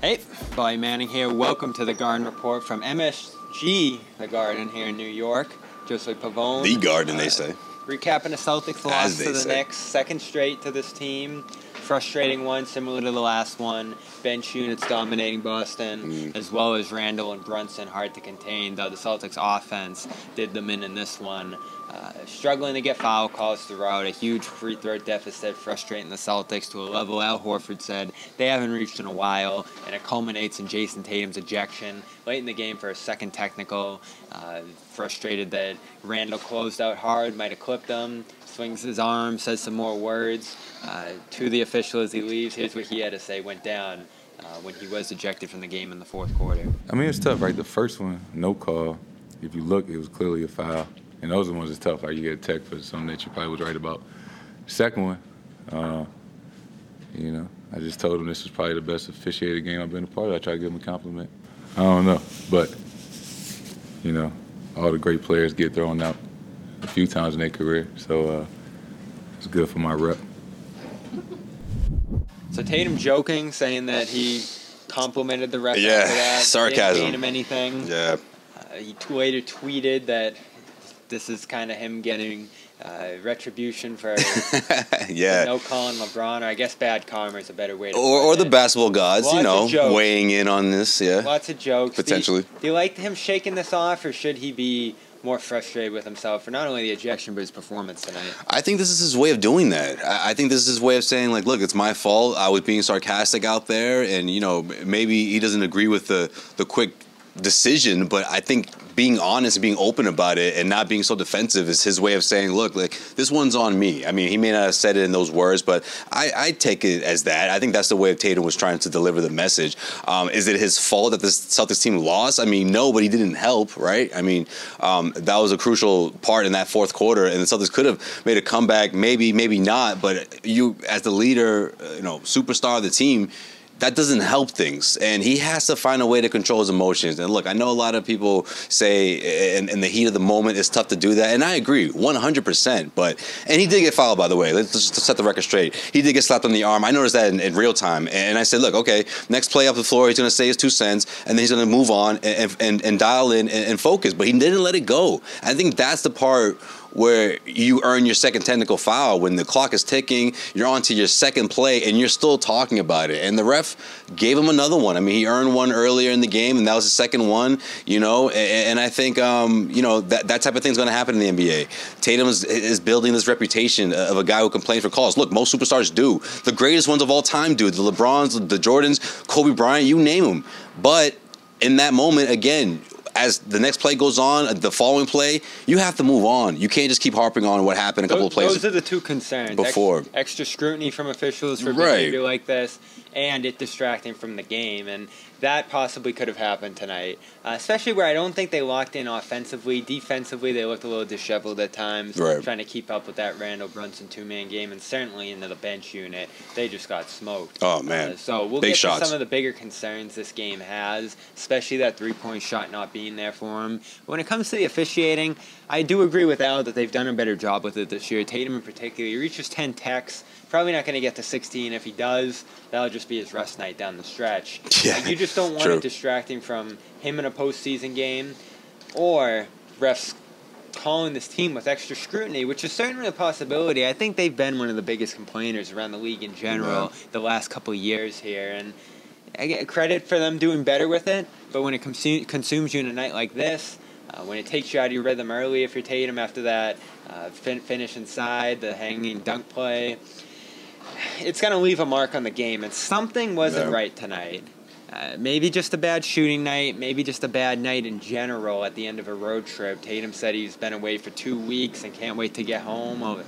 Hey, Bobby Manning here. Welcome to the Garden Report from MSG, the Garden here in New York. Josue Pavone. The Garden, they say. Recapping the Celtics loss to the say. Knicks, second straight to this team. Frustrating one, similar to the last one. Bench units dominating Boston, Mm. as well as Randle and Brunson hard to contain. Though the Celtics offense did them in in this one. Uh, struggling to get foul calls throughout, a huge free throw deficit, frustrating the Celtics to a level Al Horford said they haven't reached in a while, and it culminates in Jayson Tatum's ejection late in the game for a second technical. Uh, frustrated that Randle closed out hard, might have clipped him, swings his arm, says some more words uh, to the official as he leaves. Here's what he had to say went down uh, when he was ejected from the game in the fourth quarter. I mean, it's tough, right? The first one, no call. If you look, it was clearly a foul. And those are the ones that's tough. Like you get a tech for something that you probably was right about. Second one, uh, you know, I just told him this was probably the best officiated game I've been a part of. I tried to give him a compliment. I don't know, but you know, all the great players get thrown out a few times in their career, so uh, it's good for my rep. So Tatum joking, saying that he complimented the ref Yeah, after that. sarcasm. Didn't gain him anything. Yeah. Uh, he later tweeted that this is kind of him getting uh, retribution for yeah. no calling LeBron, or I guess bad karma is a better way to Or, or the basketball gods, Lots you know, weighing in on this. Yeah. Lots of jokes. Do you- Potentially. Do you, like him shaking this off, or should he be more frustrated with himself for not only the ejection but his performance tonight? I think this is his way of doing that. I I think this is his way of saying, like, look, it's my fault. I was being sarcastic out there, and you know, maybe he doesn't agree with the the quick decision, but I think being honest and being open about it and not being so defensive is his way of saying, look, like this one's on me. I mean, he may not have said it in those words, but I, I take it as that. I think that's the way of Tatum was trying to deliver the message. Um, is it his fault that the Celtics team lost? I mean, no, but he didn't help, right? I mean, um, that was a crucial part in that fourth quarter, and the Celtics could have made a comeback, maybe, maybe not. But you, as the leader, uh, you know, superstar of the team, that doesn't help things. And he has to find a way to control his emotions. And look, I know a lot of people say in, in the heat of the moment it's tough to do that. And I agree 100%. But, and he did get fouled, by the way. Let's just set the record straight. He did get slapped on the arm. I noticed that in, in real time. And I said, look, okay, next play up the floor, he's going to say his two cents, and then he's going to move on and, and, and dial in and, and focus. But he didn't let it go. I think that's the part where you earn your second technical foul when the clock is ticking, you're on to your second play, and you're still talking about it. And the ref gave him another one. I mean, he earned one earlier in the game, and that was the second one, you know. And, and I think, um, you know, that, that type of thing's going to happen in the NBA. Tatum is, is building this reputation of a guy who complains for calls. Look, most superstars do. The greatest ones of all time do. The LeBrons, the Jordans, Kobe Bryant, you name them. But in that moment, again, as the next play goes on, the following play, you have to move on. You can't just keep harping on what happened a couple Those, of plays. those are the two concerns. Before. extra scrutiny from officials for Right. behavior like this, and it distracting from the game, and that possibly could have happened tonight. Uh, especially where I don't think they locked in offensively. Defensively, they looked a little disheveled at times, Right. trying to keep up with that Randle Brunson two man game, and certainly into the bench unit, they just got smoked. Oh, man. Uh, so we'll Big get shots. to some of the bigger concerns this game has, especially that three point shot not being there for him. When it comes to the officiating, I do agree with Al that they've done a better job with it this year. Tatum in particular, he reaches 10 techs. Probably not going to get to 16. If he does, that'll just be his rest night down the stretch. Yeah, Like, you just don't want true. it distracting from him in a postseason game or refs calling this team with extra scrutiny, which is certainly a possibility. I think they've been one of the biggest complainers around the league in general the last couple of years here, and I get credit for them doing better with it. But when it consu- consumes you in a night like this, uh, when it takes you out of your rhythm early, if you're Tatum after that uh, fin- finish inside the hanging dunk play, it's going to leave a mark on the game. And something wasn't right tonight. Uh, maybe just a bad shooting night, maybe just a bad night in general at the end of a road trip. Tatum said he's been away for two weeks and can't wait to get home. A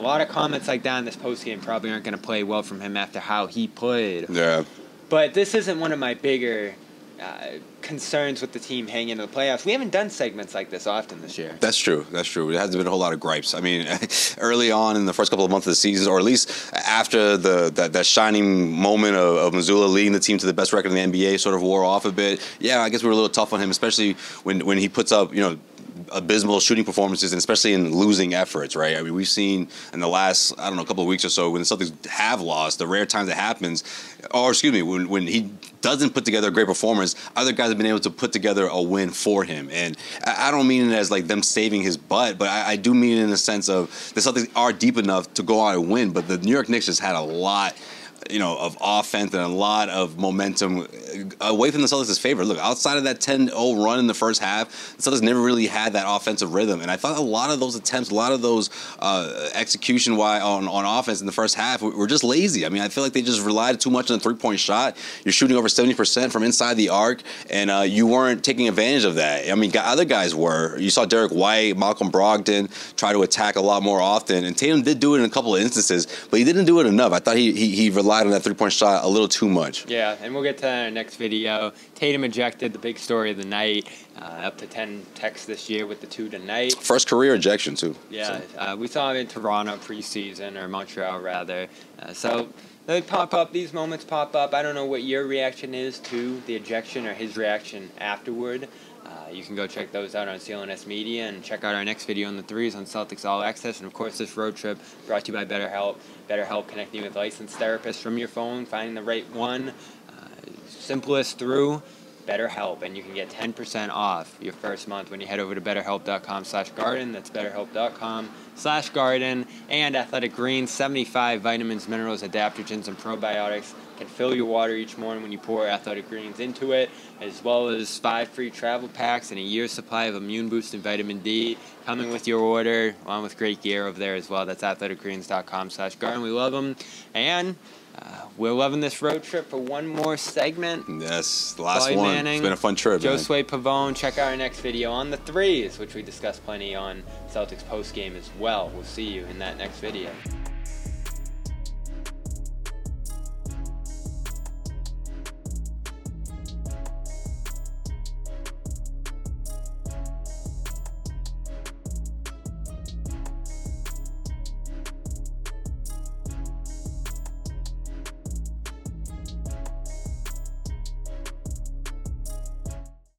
lot of comments like that in this postgame probably aren't going to play well from him after how he played. Yeah. But this isn't one of my bigger uh, concerns with the team hanging in the playoffs. We haven't done segments like this often this year. That's true. That's true. There hasn't been a whole lot of gripes. I mean, early on in the first couple of months of the season, or at least after the that, that shining moment of, of Mazzulla leading the team to the best record in the NBA, sort of wore off a bit. Yeah, I guess we were a little tough on him, especially when when he puts up, you know. Abysmal shooting performances, and especially in losing efforts, right? I mean, we've seen in the last I don't know a couple of weeks or so when the Celtics have lost, the rare times it happens, or excuse me, when when he doesn't put together a great performance, other guys have been able to put together a win for him. And I, I don't mean it as like them saving his butt, but I, I do mean it in the sense of the Celtics are deep enough to go out and win. But the New York Knicks just had a lot you know, of offense and a lot of momentum away from the Celtics' favor. Look, outside of that 10-0 run in the first half, the Celtics never really had that offensive rhythm. And I thought a lot of those attempts, a lot of those uh, execution why on, on offense in the first half were just lazy. I mean, I feel like they just relied too much on the three-point shot. You're shooting over 70% from inside the arc, and uh, you weren't taking advantage of that. I mean, other guys were. You saw Derrick White, Malcolm Brogdon try to attack a lot more often, and Tatum did do it in a couple of instances, but he didn't do it enough. I thought he, he, he relied on that three point shot a little too much. Yeah, and we'll get to that in next video. Tatum ejected, the big story of the night. Uh, up to 10 techs this year with the two tonight. First career ejection, too. Yeah, so. uh, we saw him in Toronto preseason, or Montreal rather. Uh, so they pop up, these moments pop up. I don't know what your reaction is to the ejection or his reaction afterward. Uh, you can go check those out on CLNS Media and check out our next video on the threes on Celtics All Access. And of course, this road trip brought to you by BetterHelp. BetterHelp connecting you with licensed therapists from your phone, finding the right one. Simplest through BetterHelp, and you can get 10% off your first month when you head over to betterhelp.com slash garden. That's betterhelp.com slash garden. And Athletic Greens, 75 vitamins, minerals, adaptogens, and probiotics can fill your water each morning when you pour Athletic Greens into it, as well as five free travel packs and a year's supply of immune boost and vitamin D coming with your order, along with great gear over there as well. That's athleticgreens.com slash garden. We love them. And uh, we're loving this road trip for one more segment. Yes, the last one. Manning, it's been a fun trip. Josue Pavone. Check out our next video on the threes, which we discussed plenty on Celtics post game as well. We'll see you in that next video.